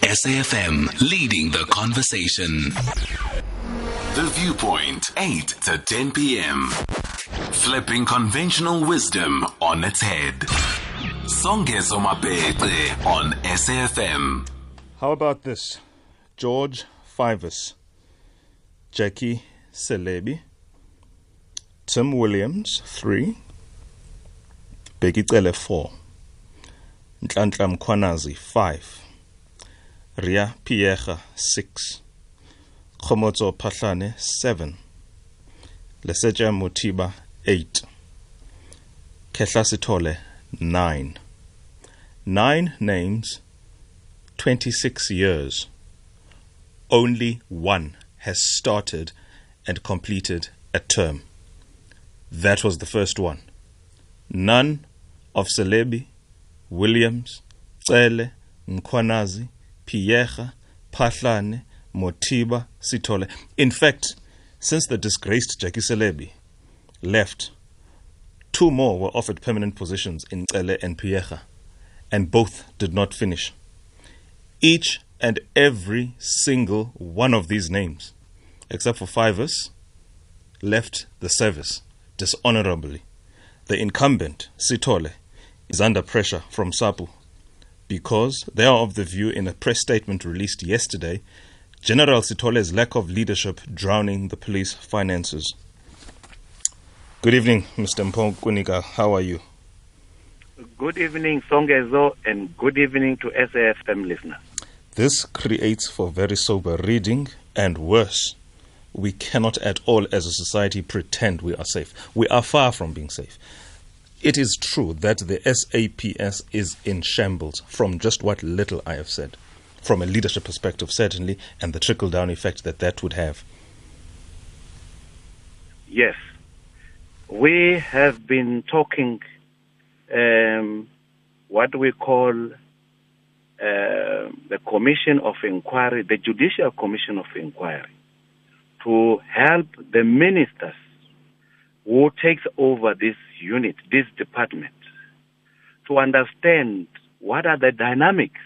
SAFM leading the conversation. The Viewpoint, 8 to 10 p.m. Flipping conventional wisdom on its head. Songezo Mapete on SAFM. How about this? George Fivaz, Jackie Selebi, Tim Williams, 3, Bheki Cele, 4, Nhlanhla Mkhwanazi, 5, Ria Pierre, 6, Khomotso Phahlane, 7, Lesetja Mothiba, 8, Khehla Sithole, 9. Nine names, 26 years. Only one has started and completed a term. That was the first one. None of Selebi, Williams, Cele, Mkhwanazi, Pierre, Phahlane, Mothiba, Sitole. In fact, since the disgraced Jackie Selebi left, two more were offered permanent positions in Cele and Pierre and both did not finish. Each and every single one of these names, except for Fivaz, left the service dishonorably. The incumbent, Sitole, is under pressure from SAPU because they are of the view in a press statement released yesterday General Sitole's lack of leadership drowning the police finances. Good evening, Mr. Mpho Kwinika. How are you? Good evening, Songezo, and good evening to SAFM listeners. This creates for very sober reading, and worse, we cannot at all as a society pretend we are safe. We are far from being safe. It is true that the SAPS is in shambles from just what little I have said, from a leadership perspective, certainly, and the trickle down effect that that would have. Yes, we have been talking um, what we call uh, the Commission of Inquiry, the Judicial Commission of Inquiry, to help the ministers who takes over this unit, this department, to understand what are the dynamics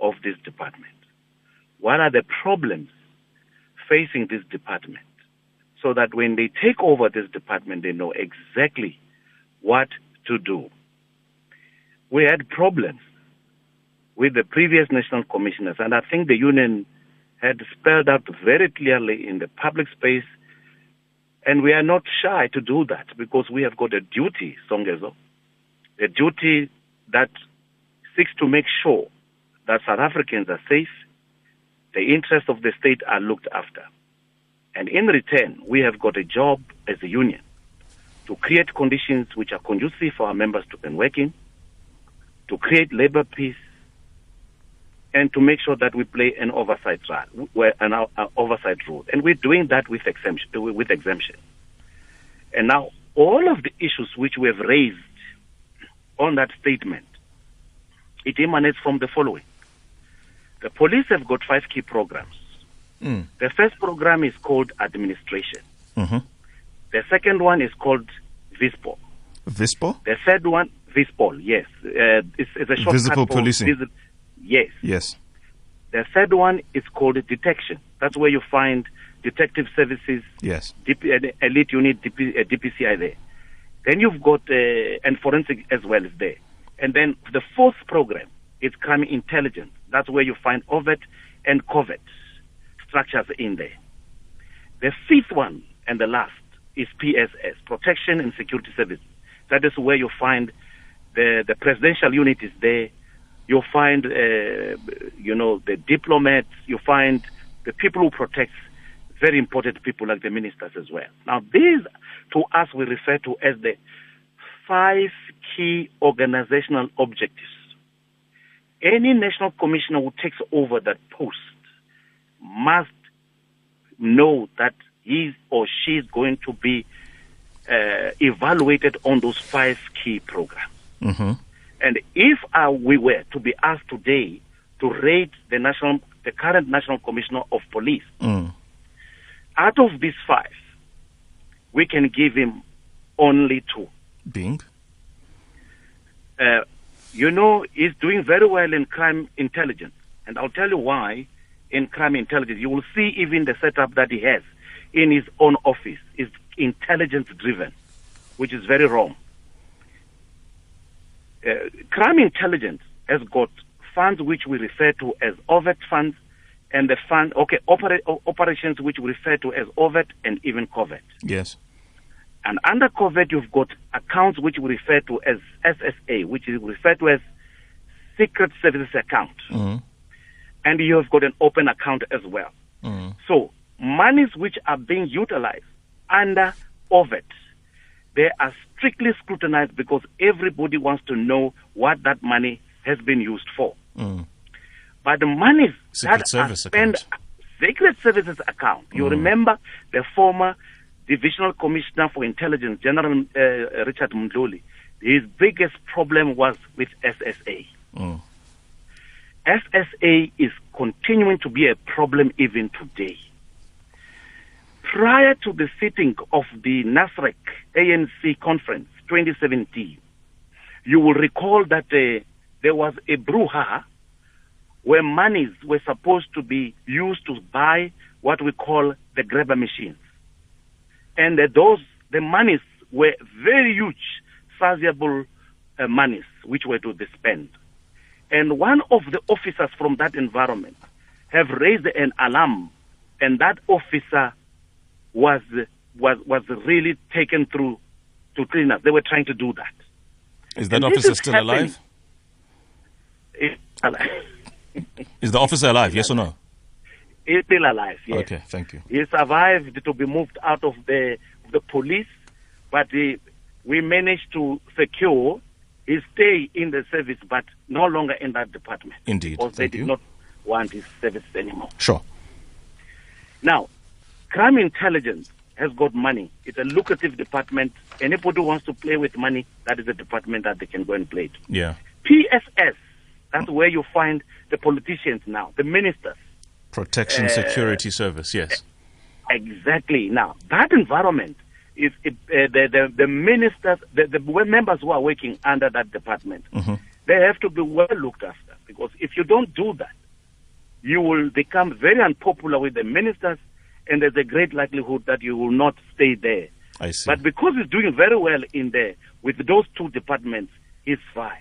of this department, what are the problems facing this department, so that when they take over this department, they know exactly what to do. We had problems with the previous national commissioners, and I think the union had spelled out very clearly in the public space, and we are not shy to do that because we have got a duty, Songezo, a duty that seeks to make sure that South Africans are safe, the interests of the state are looked after. And in return, we have got a job as a union to create conditions which are conducive for our members to can work in, to create labor peace, and to make sure that we play an oversight role, an uh, oversight role. And we're doing that with exemption, with exemption. And now all of the issues which we have raised on that statement, it emanates from the following. The police have got five key programs. Mm. The first program is called administration. Mm-hmm. The second one is called VISPO. VISPO? The third one, Vispol, yes. Uh, it's, it's, a short Visible policing. Yes. Yes. The third one is called detection. That's where you find detective services. Yes. DP, elite unit, DP, uh, DPCI there. Then you've got uh, and forensic as well is there. And then the fourth program is crime intelligence. That's where you find overt and covert structures in there. The fifth one and the last is PSS, Protection and Security Service. That is where you find the, the presidential unit is there. You'll find, uh, you know, the diplomats. You find the people who protect very important people like the ministers as well. Now, these to us we refer to as the five key organizational objectives. Any national commissioner who takes over that post must know that he or she is going to be uh, evaluated on those five key programs. Mm-hmm. And if uh, we were to be asked today to rate the national, the current national commissioner of police, mm. out of these five, we can give him only two. Being? Uh, you know, he's doing very well in crime intelligence. And I'll tell you why in crime intelligence. You will see even the setup that he has in his own office is intelligence driven, which is very wrong. Uh, crime intelligence has got funds which we refer to as overt funds and the fund, okay, opera, operations which we refer to as overt and even covert. Yes. And under covert, you've got accounts which we refer to as SSA, which is referred to as Secret Services Account. Mm-hmm. And you have got an open account as well. Mm-hmm. So, monies which are being utilized under overt, they are strictly scrutinized because everybody wants to know what that money has been used for. Mm. But the money Secret that Service are spent, account. Secret Services account. You remember the former Divisional Commissioner for Intelligence, General uh, Richard Mdluli. His biggest problem was with SSA. Mm. SSA is continuing to be a problem even today. Prior to the sitting of the NASREC ANC conference 2017, you will recall that uh, there was a brouhaha where monies were supposed to be used to buy what we call the grabber machines. And uh, those, the monies were very huge, sizable uh, monies which were to be spent. And one of the officers from that environment have raised an alarm, and that officer was was was really taken through to clean up. They were trying to do that. Is that And officer is still happening. alive? It- Is the officer alive? Yes or no? He's still alive. Yes. Okay, thank you. He survived to be moved out of the the police, but he, we managed to secure his stay in the service, but no longer in that department. Indeed. Because they Thank did you. not want his service anymore. Sure. Now, crime intelligence has got money. It's a lucrative department. Anybody who wants to play with money, that is a department that they can go and play it. Yeah. PSS, that's where you find the politicians now, the ministers. Protection Uh, Security Service. Yes. Exactly. Now, that environment is uh, the, the, the ministers, the, the members who are working under that department, Mhm. they have to be well looked after because if you don't do that, you will become very unpopular with the ministers and there's a great likelihood that you will not stay there. I see. But because he's doing very well in there with those two departments, he's fine.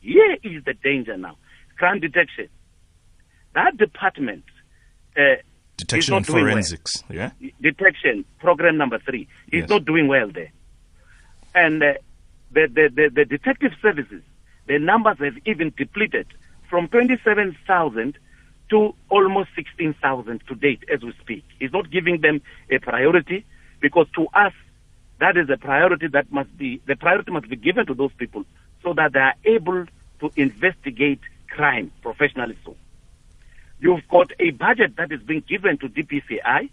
Here is the danger now. Crime detection. That department uh, Detection not and doing well. forensics. Yeah. detection program number three. He's Yes. not doing well there. And uh, the, the, the, the detective services, the numbers have even depleted from 27,000 to almost 16,000 to date as we speak. He's not giving them a priority because to us, that is a priority that must be, the priority must be given to those people so that they are able to investigate crime professionally so. You've got a budget that is being given to DPCI.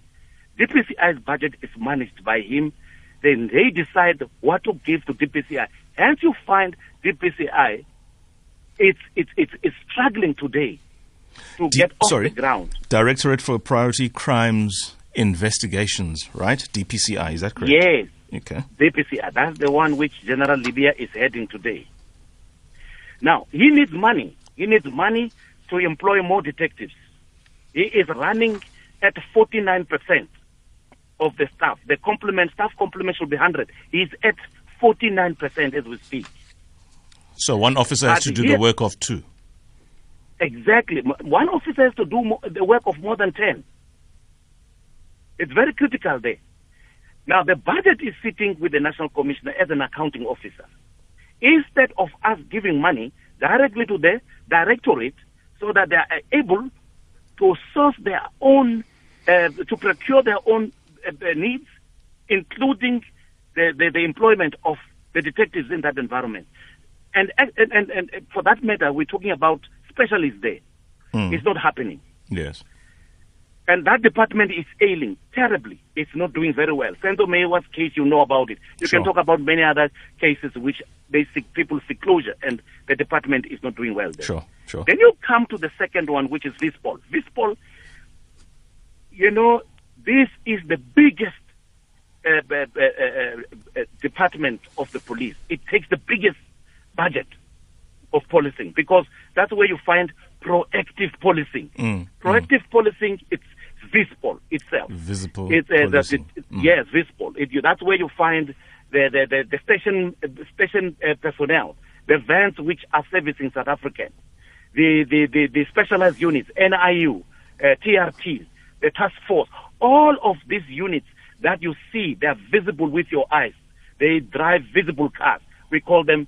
DPCI's budget is managed by him. Then they decide what to give to DPCI. And you find DPCI, it's, it's, it's, it's struggling today to D- get off sorry? the ground. Directorate for Priority Crimes Investigations, right? DPCI, is that correct? Yes, Okay. DPCI. That's the one which General Lebeya is heading today. Now, he needs money. He needs money to employ more detectives. He is running at 49% of the staff. The complement, staff complement should be 100. He's at 49% as we speak. So one officer has to do the work of two. Exactly. One officer has to do mo- the work of more than 10. It's very critical there. Now, the budget is sitting with the National Commissioner as an accounting officer. Instead of us giving money directly to the directorate so that they are able to source their own, uh, to procure their own uh, uh, needs, including the, the, the employment of the detectives in that environment. And, and, and, and for that matter, we're talking about specialists there. Hmm. It's not happening. Yes. And that department is ailing terribly. It's not doing very well. Senzo Meyiwa's case, you know about it. You Sure. can talk about many other cases which they seek, people seek closure, and the department is not doing well there. Sure. Sure. Then you come to the second one, which is Vispol. Vispol, you know, this is the biggest uh, uh, uh, uh, uh, department of the police. It takes the biggest budget of policing because that's where you find proactive policing. Mm, Proactive policing, it's visible itself. Visible It's uh, policing. it, Mm. yes, visible. It, you, that's where you find the the the, the station the station uh, personnel, the vans which are servicing South African, the the the, the specialized units, NIU, uh, TRT, the task force, all of these units that you see, they are visible with your eyes. They drive visible cars. We call them.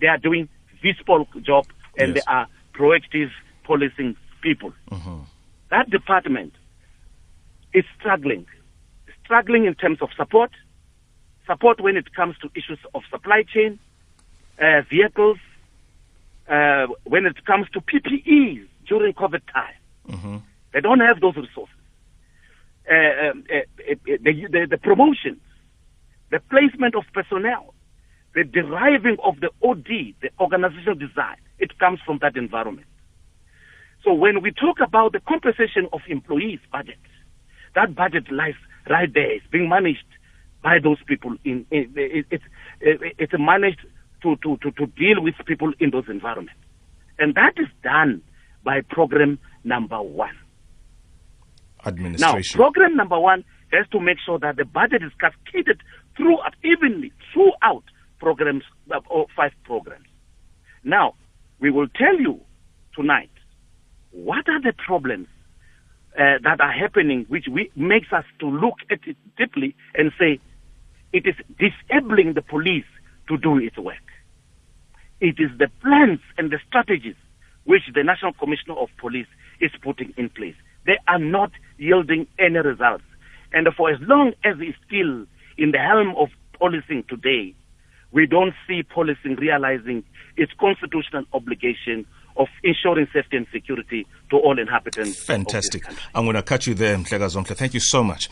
They are doing visible job, and Yes. they are proactive policing people. That department is struggling, struggling in terms of support, support when it comes to issues of supply chain, uh, vehicles, uh, when it comes to PPEs during COVID time. They don't have those resources. Uh, um, uh, uh, the, the, the promotions, the placement of personnel, the deriving of the OD, the organizational design, it comes from that environment. So when we talk about the compensation of employees' budget, that budget lies right there. It's being managed by those people. In, in it, it's it's managed to, to, to, to deal with people in those environments, and that is done by program number one. Now, program number one has to make sure that the budget is cascaded throughout, evenly throughout programs uh, or five programs. Now, we will tell you tonight what are the problems uh, that are happening, which we, makes us to look at it deeply and say it is disabling the police to do its work. It is the plans and the strategies which the National Commissioner of Police is putting in place. They are not yielding any results. And for as long as it's still in the helm of policing today, we don't see policing realizing its constitutional obligation of ensuring safety and security to all inhabitants. Fantastic. I'm going to cut you there, Mhlega Zomhle. Thank you so much.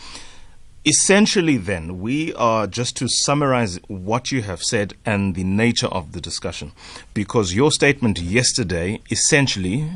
Essentially, then, we are just to summarize what you have said and the nature of the discussion. Because your statement yesterday essentially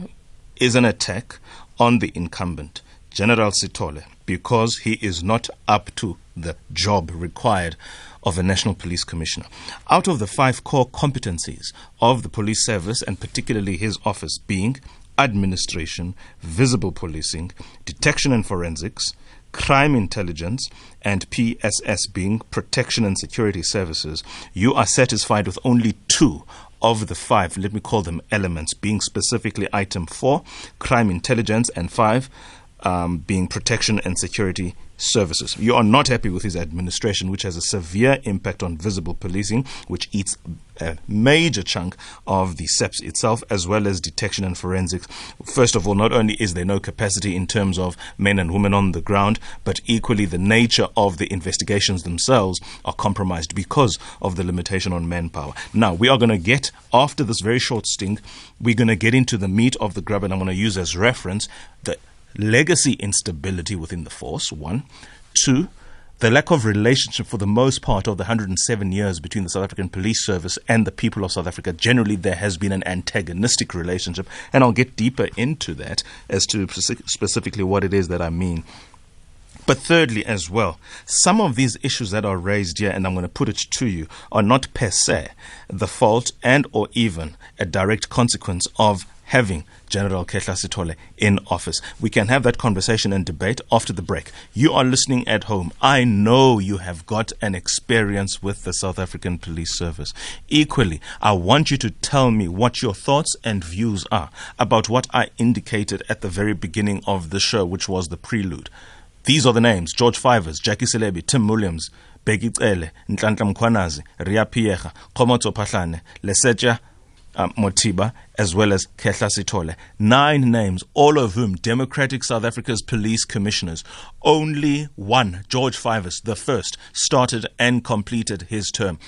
is an attack on the incumbent, General Sitole, because he is not up to the job required of a National Police Commissioner. Out of the five core competencies of the police service, and particularly his office, being administration, visible policing, detection and forensics, crime intelligence, and PSS being protection and security services, you are satisfied with only two of the five, let me call them elements, being specifically item four, crime intelligence, and five, um, being protection and security services. You are not happy with his administration, which has a severe impact on visible policing, which eats a major chunk of the SAPS itself, as well as detection and forensics. First of all, not only is there no capacity in terms of men and women on the ground, but equally the nature of the investigations themselves are compromised because of the limitation on manpower. Now, we are going to get, after this very short sting, we're going to get into the meat of the grub, and I'm going to use as reference the legacy instability within the force, one. Two, the lack of relationship for the most part of the 107 years between the South African Police Service and the people of South Africa. Generally, there has been an antagonistic relationship, and I'll get deeper into that as to specifically what it is that I mean. But thirdly, as well, some of these issues that are raised here, and I'm going to put it to you, are not per se the fault and or even a direct consequence of having General Khehla Sitole in office. We can have that conversation and debate after the break. You are listening at home. I know you have got an experience with the South African Police Service. Equally, I want you to tell me what your thoughts and views are about what I indicated at the very beginning of the show, which was the prelude. These are the names George Fivaz, Jackie Selebi, Tim Williams, Bheki Cele, Mkhwanazi, Riah Phiyega, Khomotso Phahlane, Lesetja um, Mothiba, as well as Khehla Sitole. Nine names, all of whom Democratic South Africa's police commissioners. Only one, George Fivaz, the first, started and completed his term.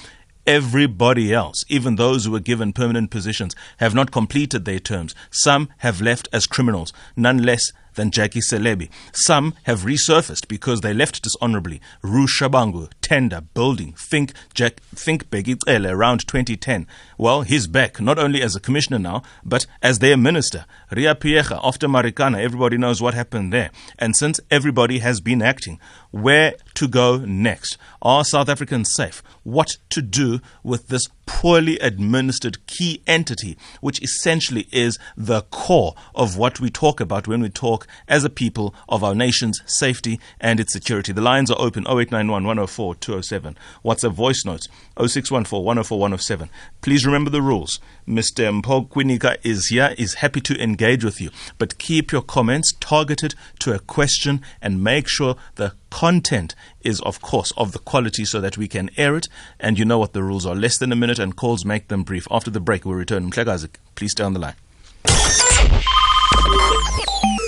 Everybody else, even those who were given permanent positions, have not completed their terms. Some have left as criminals, none less than Jackie Selebi. Some have resurfaced because they left dishonorably. Roux Shabangu, Tender, Building, Think, Jack, Think Bheki Cele around 2010. Well, he's back, not only as a commissioner now, but as their minister. Riah Phiyega, after Marikana, everybody knows what happened there. And since everybody has been acting, where to go next? Are South Africans safe? What to do with this poorly administered key entity, which essentially is the core of what we talk about when we talk as a people of our nation's safety and its security. The lines are open 0891 104 207. WhatsApp voice notes 0614 104 107. Please remember the rules. Mr. Mpho Kwinika is here, is happy to engage with you, but keep your comments targeted to a question and make sure the content is, of course, of the quality so that we can air it. And you know what the rules are. Less than a minute and calls make them brief. After the break, we'll return. Mhlekazi, please stay on the line.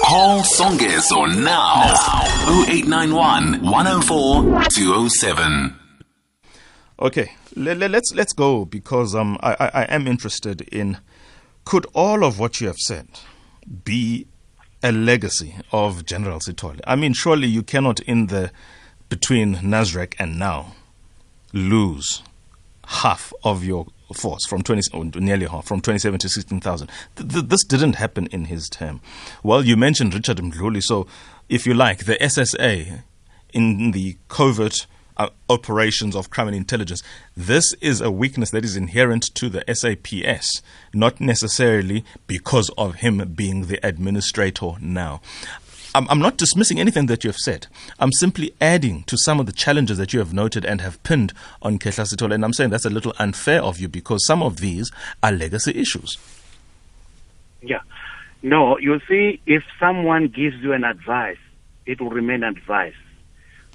Call Songezo now. 0891 104 207. Okay, let, us let's, let's go because um, I, I, I am interested in could all of what you have said be a legacy of General Sithole? I mean, surely you cannot, in the between Nasrec and now, lose half of your force from 20, nearly half, from 27 to 16,000. Th- th- this didn't happen in his term. Well, you mentioned Richard Mdluli, so if you like, the SSA in the covert uh, operations of crime and intelligence. This is a weakness that is inherent to the SAPS, not necessarily because of him being the administrator now. I'm, I'm not dismissing anything that you have said. I'm simply adding to some of the challenges that you have noted and have pinned on Khehla Sithole. And I'm saying that's a little unfair of you because some of these are legacy issues. Yeah. No, you see, if someone gives you an advice, it will remain advice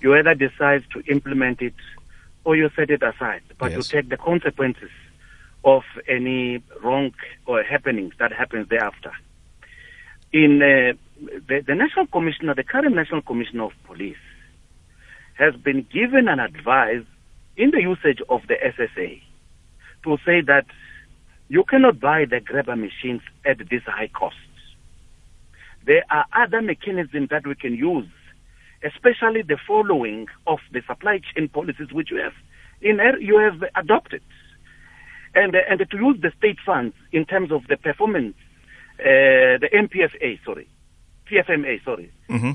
you either decide to implement it or you set it aside, but yes. you take the consequences of any wrong or happenings that happens thereafter. In uh, the, the National Commissioner, the current National Commissioner of Police, has been given an advice in the usage of the SSA to say that you cannot buy the grabber machines at this high cost. There are other mechanisms that we can use especially the following of the supply chain policies which you have in you have adopted, and and to use the state funds in terms of the performance, uh, the MPFA, sorry, PFMA, sorry. Mm-hmm.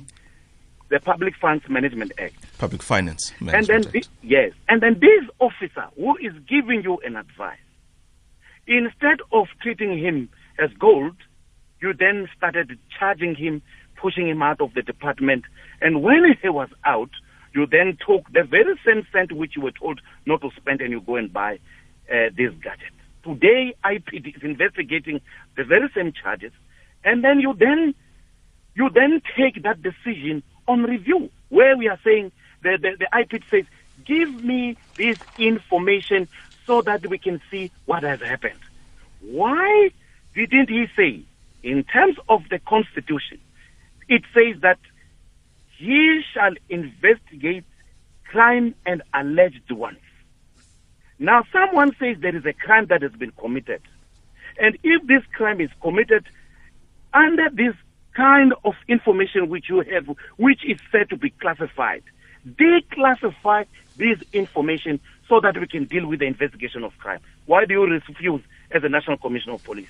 The Public Funds Management Act. Public Finance Management and then Act. The, yes, and then this officer who is giving you an advice, instead of treating him as gold, you then started charging him pushing him out of the department. And when he was out, you then took the very same cent which you were told not to spend and you go and buy uh, this gadget. Today, IPID is investigating the very same charges, and then you then you then take that decision on review, where we are saying the, the, the IPID says, give me this information so that we can see what has happened. Why didn't he say, in terms of the Constitution, it says that he shall investigate crime and alleged ones. Now, someone says there is a crime that has been committed. And if this crime is committed under this kind of information which you have, which is said to be classified, declassify this information so that we can deal with the investigation of crime. Why do you refuse as a National Commissioner of Police?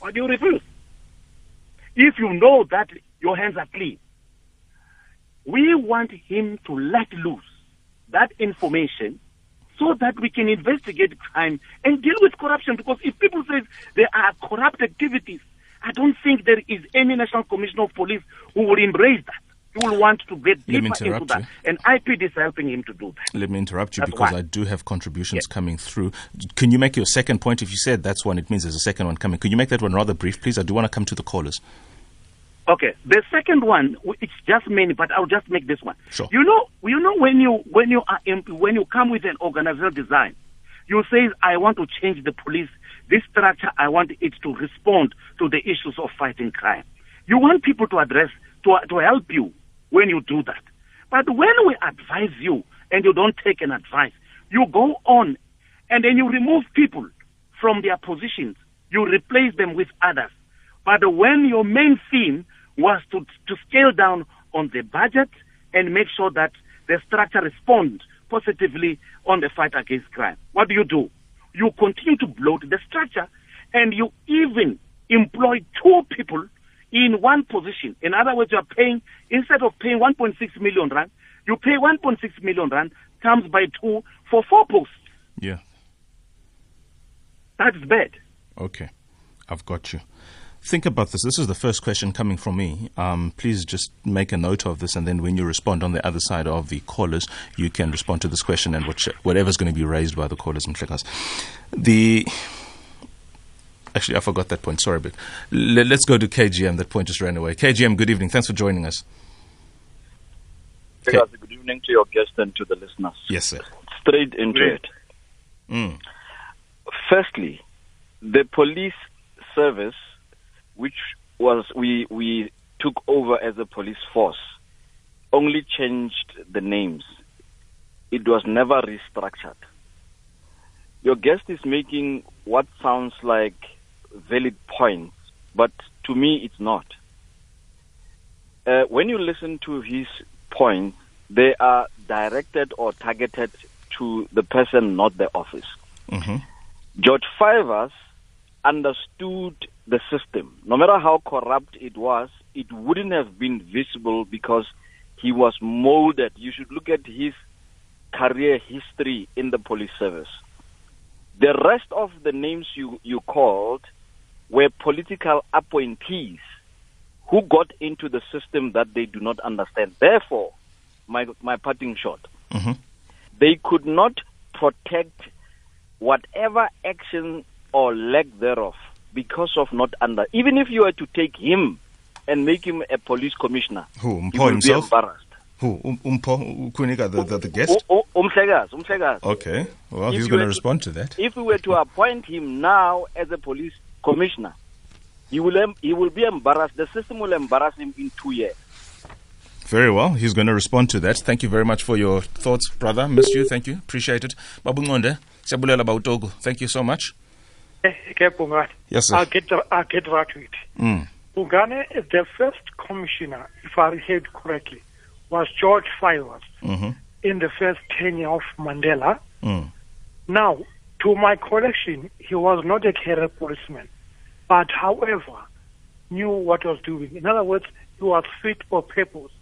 Why do you refuse? If you know that your hands are clean. We want him to let loose that information so that we can investigate crime and deal with corruption. Because if people say there are corrupt activities, I don't think there is any National Commissioner of Police who will embrace that. He will want to get deeper into that. You. And IPID is helping him to do that. Let me interrupt you that's because one. I do have contributions yes. coming through. Can you make your second point? If you said that's one, it means there's a second one coming. Could you make that one rather brief, please? I do want to come to the callers. Okay, the second one, it's just many, but I'll just make this one. Sure. You know, you know when you when you are when you come with an organizational design, you say I want to change the police. This structure, I want it to respond to the issues of fighting crime. You want people to address to to help you when you do that. But when we advise you and you don't take an advice, you go on and then you remove people from their positions. You replace them with others. But when your main theme was to, to scale down on the budget and make sure that the structure responds positively on the fight against crime. What do you do? You continue to bloat the structure and you even employ two people in one position. In other words, you are paying, instead of paying 1.6 million rand, you pay 1.6 million rand times by two for four posts. Yeah. That's bad. Okay. I've got you. Think about this. This is the first question coming from me. Um, please just make a note of this, and then when you respond on the other side of the callers, you can respond to this question and which, whatever's going to be raised by the callers and clickers. The actually, I forgot that point. Sorry, but let, us go to KGM. That point just ran away. KGM, good evening. Thanks for joining us. Okay. Good evening to your guest and to the listeners. Yes, sir. Straight into it. Mm. Firstly, the police service which was we we took over as a police force, only changed the names. It was never restructured. Your guest is making what sounds like valid points, but to me it's not. Uh, when you listen to his points, they are directed or targeted to the person, not the office. Mm-hmm. George Fivers understood the system. No matter how corrupt it was, it wouldn't have been visible because he was molded. You should look at his career history in the police service. The rest of the names you, you called were political appointees who got into the system that they do not understand. Therefore, my, my parting shot, mm-hmm. they could not protect whatever action or lack thereof because of not under. Even if you were to take him and make him a police commissioner, who he will himself? be embarrassed. Who um, Umpo Kunika, the, the, the guest? Umhlegas, Umhlegas. Okay, well, If he's going to respond to that. If we were to appoint him now as a police commissioner, he will em- he will be embarrassed. The system will embarrass him in two years. Very well. He's going to respond to that. Thank you very much for your thoughts, brother. Miss you. Thank you. Appreciate it. Babu Ngonde, siyabulela Bautogo. Thank you so much. Bungane. Yes, sir. I'll get I'll get right to it. Mm. Bungane, the first commissioner, if I heard correctly, was George Fivaz hmm in the first tenure of Mandela. Mm. Now, to my collection, he was not a career policeman, but however, knew what he was doing. In other words, he was fit for purpose.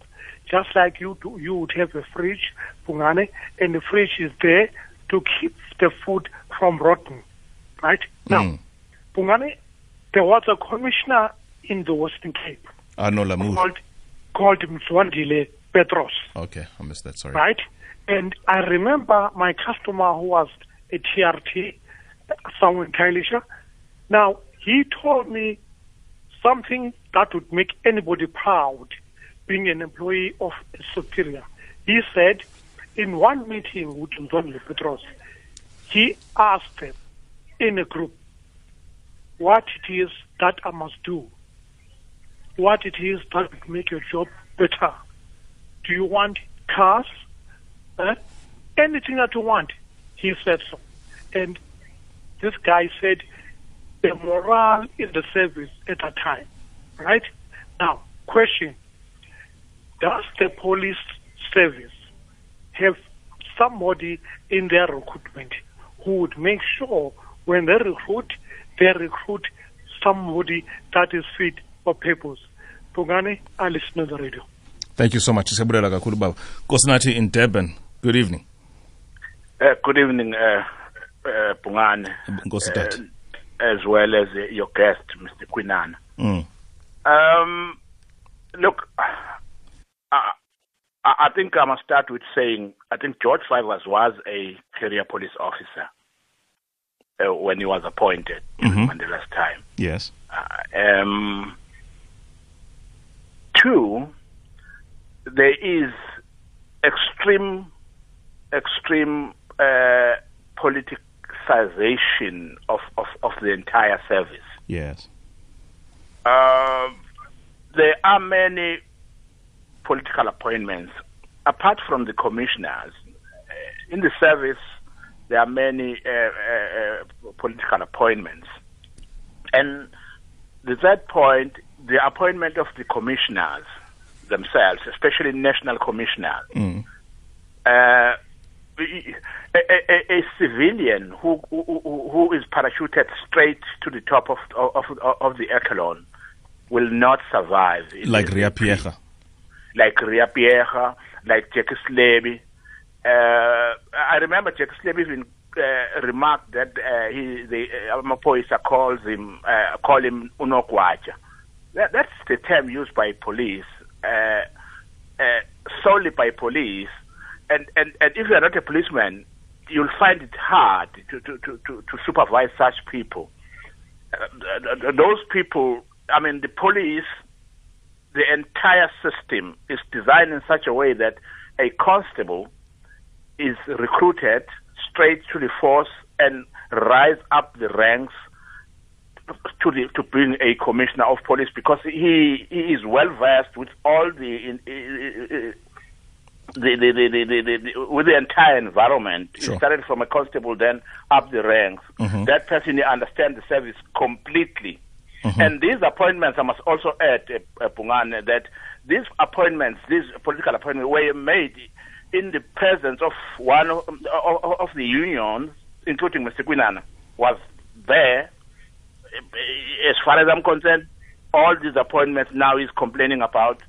Just like you do, you would have a fridge, Bungane, and the fridge is there to keep the food from rotting. Right? Now, Mm. Bungane, there was a commissioner in the Western Cape Arno Lamoer. called, called Mzwandile Petros Okay, I missed that. Sorry. right? And I remember my customer who was a TRT, someone in Khayelitsha. Now, he told me something that would make anybody proud being an employee of a superior. He said in one meeting with Nzonle Petros, he asked them in a group what it is that I must do, what it is that would make your job better. Do you want cars? Eh? Anything that you want. He said so. And this guy said the morale in the service at that time. Right? Now, question. Does the police service have somebody in their recruitment who would make sure when they recruit, they recruit somebody that is fit for purpose? Pugane, I listen to the radio. Thank you so much. Siyabulela kakhulu baba. Kosinathi in Durban. Good evening. Uh, good evening, uh, uh, Bungane, uh, as well as uh, your guest, Mr. Quinana. Mm. Um, look, I, I I think I must start with saying I think George Fivaz was a career police officer uh, when he was appointed Mhm. Mandela's time. Yes. Uh, um, two, there is extreme, extreme uh, politicization of, of, of the entire service. Yes. Um, there are many political appointments apart from the commissioners. uh, In the service, there are many uh, uh, uh, political appointments. And the third point, the appointment of the commissioners themselves, especially national commissioners. Mm. Uh, a, a, a, civilian who, who, who is parachuted straight to the top of of, of the echelon will not survive. Like Ria Pierre. Like Ria Pierre, like Slebi. Uh, I remember Jacques Slebi even uh, remarked that uh, he, the uh, calls him, uh, call him Unokwacha. That, that's the term used by police, uh, uh, solely by police. And, and, and if you are not a policeman, you'll find it hard to, to, to, to, to supervise such people. Uh, those people, I mean, the police, the entire system is designed in such a way that a constable is recruited straight to the force and rise up the ranks to the, to being a commissioner of police because he he is well versed with all the in, in, the, the, the, with the entire environment. Sure. He started from a constable, then up the ranks. Mhm. That person understands the service completely. Mhm. And these appointments, I must also add, uh, uh, Pungane, that these appointments, these political appointments, were made in the presence of one of, of, of the unions, including Mr. Quinana, was there. As far as I'm concerned, all these appointments now he's complaining about,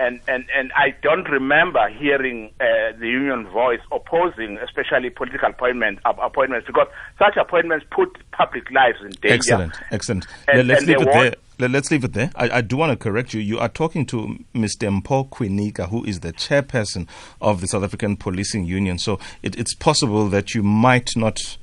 and, and, and I don't remember hearing uh, the union voice opposing, especially political appointment, app- appointments, because such appointments put public lives in danger. Excellent, excellent. And- Let, us and leave it there. Let, us leave it there. I, I do want to correct you. You are talking to Mr. Mpho Kwinika, who is the chairperson of the South African Policing Union. So it, it's possible that you might not.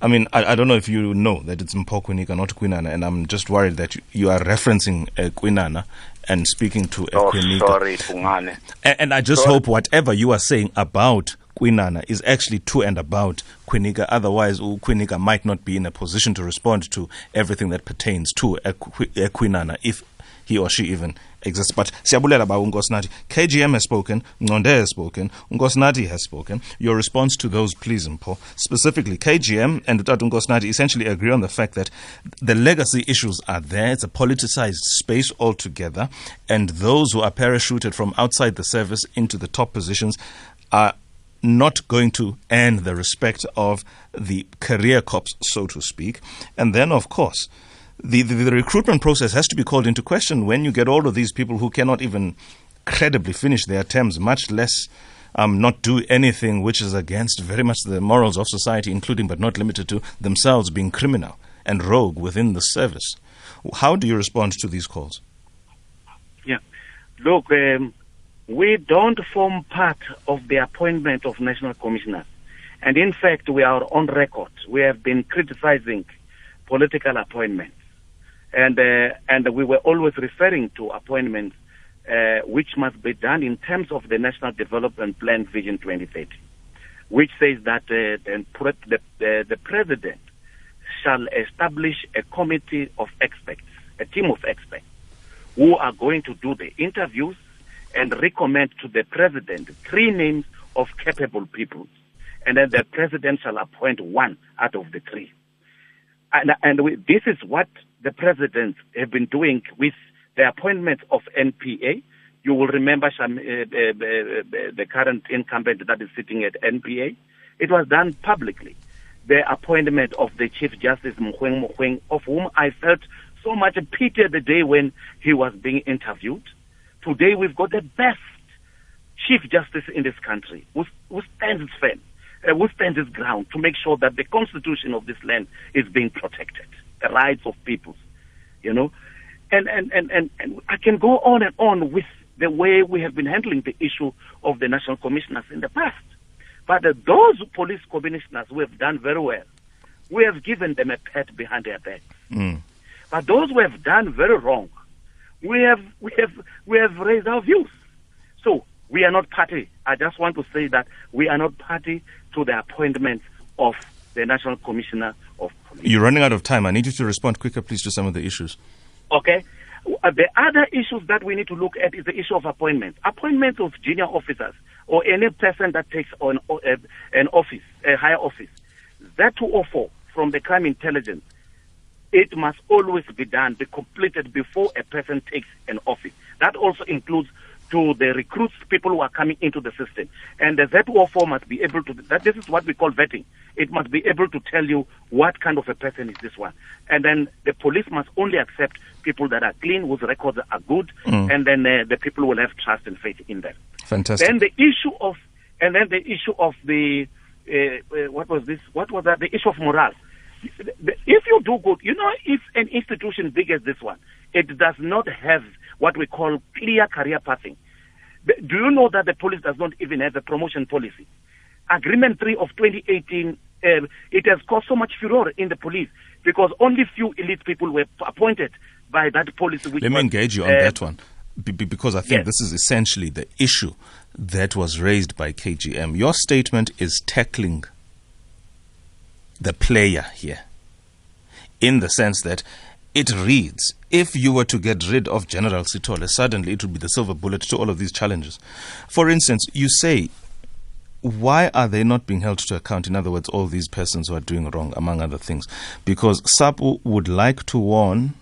I mean, I, I don't know if you know that it's Mpho Kwinika, not Quinana, and I'm just worried that you, you are referencing uh, Quinana and speaking to uh, Oh, Kwinika. sorry, Pungane. And, and I just Sorry. hope whatever you are saying about Quinana is actually to and about Kwinika. Otherwise, Kwinika might not be in a position to respond to everything that pertains to a, Qui- if he or she even exists. But siyabulela ba unkosinathi. KGM has spoken, Ngonde has spoken, Unkosinathi has spoken. Your response to those, please, Mpho. Specifically, KGM and Utatu Unkosinathi essentially agree on the fact that the legacy issues are there. It's a politicized space altogether. And those who are parachuted from outside the service into the top positions are not going to earn the respect of the career cops, so to speak. And then, of course, the, the, the recruitment process has to be called into question when you get all of these people who cannot even credibly finish their terms, much less um, not do anything which is against very much the morals of society, including but not limited to themselves being criminal and rogue within the service. How do you respond to these calls? Yeah. Look, um, we don't form part of the appointment of national commissioners. And in fact, we are on record. We have been criticizing political appointments. And, uh, and we were always referring to appointments uh, which must be done in terms of the National Development Plan Vision 2030, which says that uh, the, the, the, the president shall establish a committee of experts, a team of experts, who are going to do the interviews and recommend to the president three names of capable people. And then the president shall appoint one out of the three. And, and we, this is what the presidents have been doing with the appointment of NPA. You will remember Sham, uh, uh, uh, the current incumbent that is sitting at NPA. It was done publicly. The appointment of the Chief Justice Mogoeng Mogoeng, of whom I felt so much pity the day when he was being interviewed. Today we've got the best Chief Justice in this country who, who stands firm, uh, who stands his ground to make sure that the constitution of this land is being protected, the rights of peoples, you know. And, and, and, and, and I can go on and on with the way we have been handling the issue of the national commissioners in the past. But uh, those police commissioners who have done very well, we have given them a pat behind their back. Mm. But those who have done very wrong, we have we have we have raised our views. So we are not party. I just want to say that we are not party to the appointment of the National Commissioner of Police. You're running out of time. I need you to respond quicker, please, to some of the issues. Okay. Uh, The other issues that we need to look at is the issue of appointments. Appointments of junior officers or any person that takes on uh, an office, a higher office. That 204 from the crime intelligence it must always be done, be completed before a person takes an office. That also includes to the recruits, people who are coming into the system. And the ZWO4 must be able to, that this is what we call vetting. It must be able to tell you what kind of a person is this one. And then the police must only accept people that are clean, whose records are good, Mm. and then uh, the people will have trust and faith in them. Fantastic. Then the issue of, and then the issue of the, uh, uh, what was this? What was that? The issue of morale. If you do good, you know, if an institution big as this one, it does not have what we call clear career pathing. Do you know that the police does not even have a promotion policy? Agreement 3 of 2018, um, it has caused so much furor in the police because only few elite people were appointed by that policy. Which Let me was, engage you on uh, that one be- be- because I think Yes. this is essentially the issue that was raised by KGM. Your statement is tackling the player here in the sense that it reads if you were to get rid of General Sithole, suddenly it would be the silver bullet to all of these challenges. For instance, you say, why are they not being held to account? In other words, all these persons who are doing wrong, among other things. Because SAPU would like to warn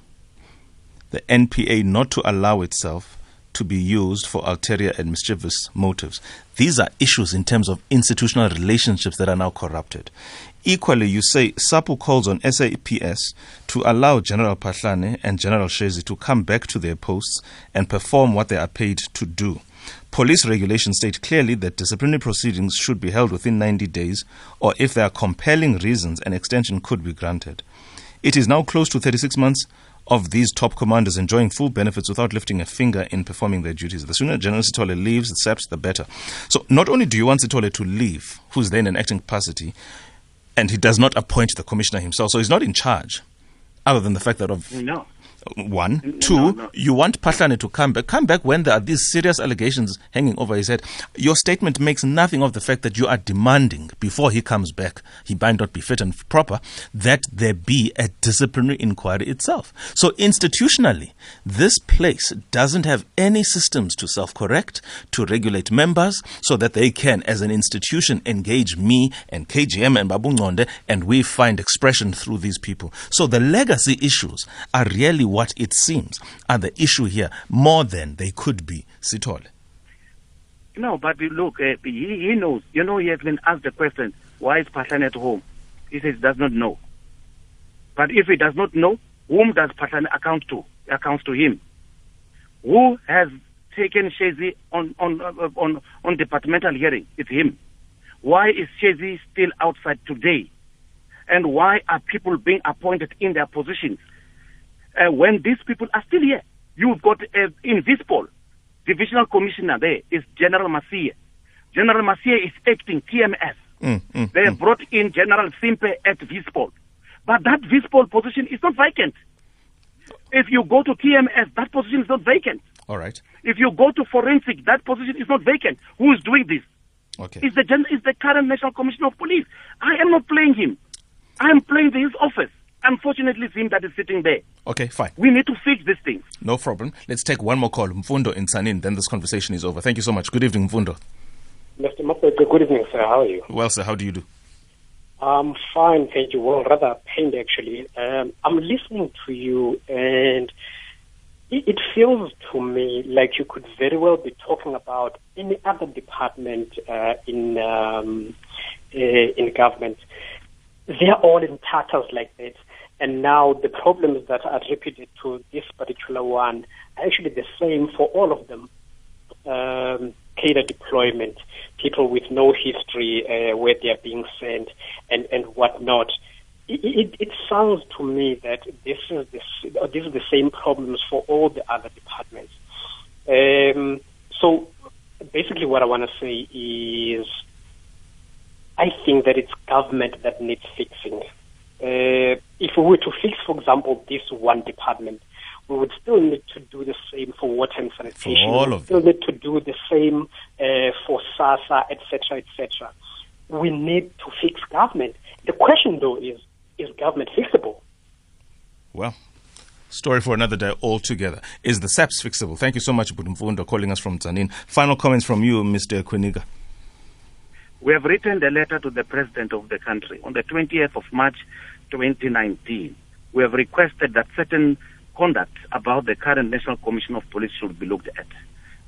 the NPA not to allow itself to be used for ulterior and mischievous motives. These are issues in terms of institutional relationships that are now corrupted. Equally, you say SAPU calls on SAPS to allow General Phahlane and General Shezi to come back to their posts and perform what they are paid to do. Police regulations state clearly that disciplinary proceedings should be held within 90 days, or if there are compelling reasons, an extension could be granted. It is now close to 36 months of these top commanders enjoying full benefits without lifting a finger in performing their duties. The sooner General Sithole leaves, the the better. So not only do you want Sithole to leave, who's then in acting capacity, and he does not appoint the commissioner himself, so he's not in charge, other than the fact that of No. One. No, Two, no. you want Phahlane to come back. Come back when there are these serious allegations hanging over his head. Your statement makes nothing of the fact that you are demanding, before he comes back, he might not be fit and proper, that there be a disciplinary inquiry itself. So institutionally, this place doesn't have any systems to self-correct, to regulate members, so that they can, as an institution, engage me and KGM and Babu Ngonde, and we find expression through these people. So the legacy issues are really what it seems are the issue here, more than they could be. Sithole. No, but look, uh, he, he knows. You know, he has been asked the question, why is Phahlane at home? He says he does not know. But if he does not know, whom does Phahlane account to? Accounts to him. Who has taken Shezi on, on, uh, on, on departmental hearing? It's him. Why is Shezi still outside today? And why are people being appointed in their positions uh, when these people are still here? You've got uh, in Vispol, divisional commissioner there is General Masia. General Masia is acting TMS. Mm, mm, They have brought in General Simpe at Vispol. But that Vispol position is not vacant. If you go to TMS, that position is not vacant. All right. If you go to forensic, that position is not vacant. Who is doing this? Okay. Is the gen- is the current National Commissioner of Police. I am not playing him. I am playing his office. Unfortunately, it's him that is sitting there. Okay, fine. We need to fix these things. No problem. Let's take one more call. Mfundo in Sanin, then this conversation is over. Thank you so much. Good evening, Mfundo. Mr. Mapete, good evening, sir. How are you? Well, sir, how do you do? I'm fine, thank you. Well, rather pained actually. Um, I'm listening to you, and it, it feels to me like you could very well be talking about any other department uh, in um, uh, in government. They're all in tatters like that, and now the problems that are attributed to this particular one are actually the same for all of them. Um, cadre deployment, people with no history uh, where they are being sent, and and whatnot. It, it, it sounds to me that this is the, uh, this is the same problems for all the other departments. Um, so basically, what I want to say is, I think that it's government that needs fixing. Uh, if we were to fix, for example, this one department, we would still need to do the same for water and sanitation. all we of still need to do the same uh, for SASSA, etc., etc. We need to fix government. The question, though, is: Is government fixable? Well, story for another day altogether. Is the SAPS fixable? Thank you so much, Mfundo, calling us from Sanin. Final comments from you, Mr. Kwinika. We have written a letter to the president of the country on the 20th of March 2019, we have requested that certain conduct about the current National Commission of Police should be looked at.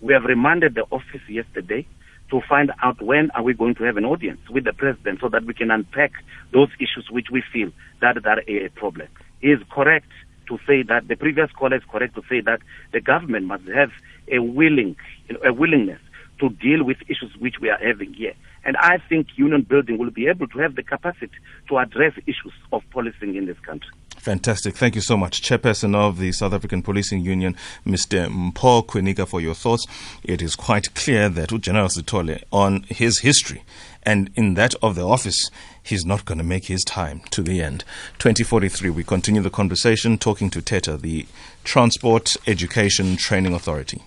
We have remanded the office yesterday to find out when are we going to have an audience with the president so that we can unpack those issues which we feel that are a problem. He is correct to say that the previous caller is correct to say that the government must have a willing a willingness to deal with issues which we are having here. And I think union building will be able to have the capacity to address issues of policing in this country. Fantastic. Thank you so much, Chairperson of the South African Policing Union, Mr. Mpho Kwinika, for your thoughts. It is quite clear that General Sithole, on his history and in that of the office, he's not going to make his time to the end. 2043, we continue the conversation talking to TETA, the Transport Education Training Authority.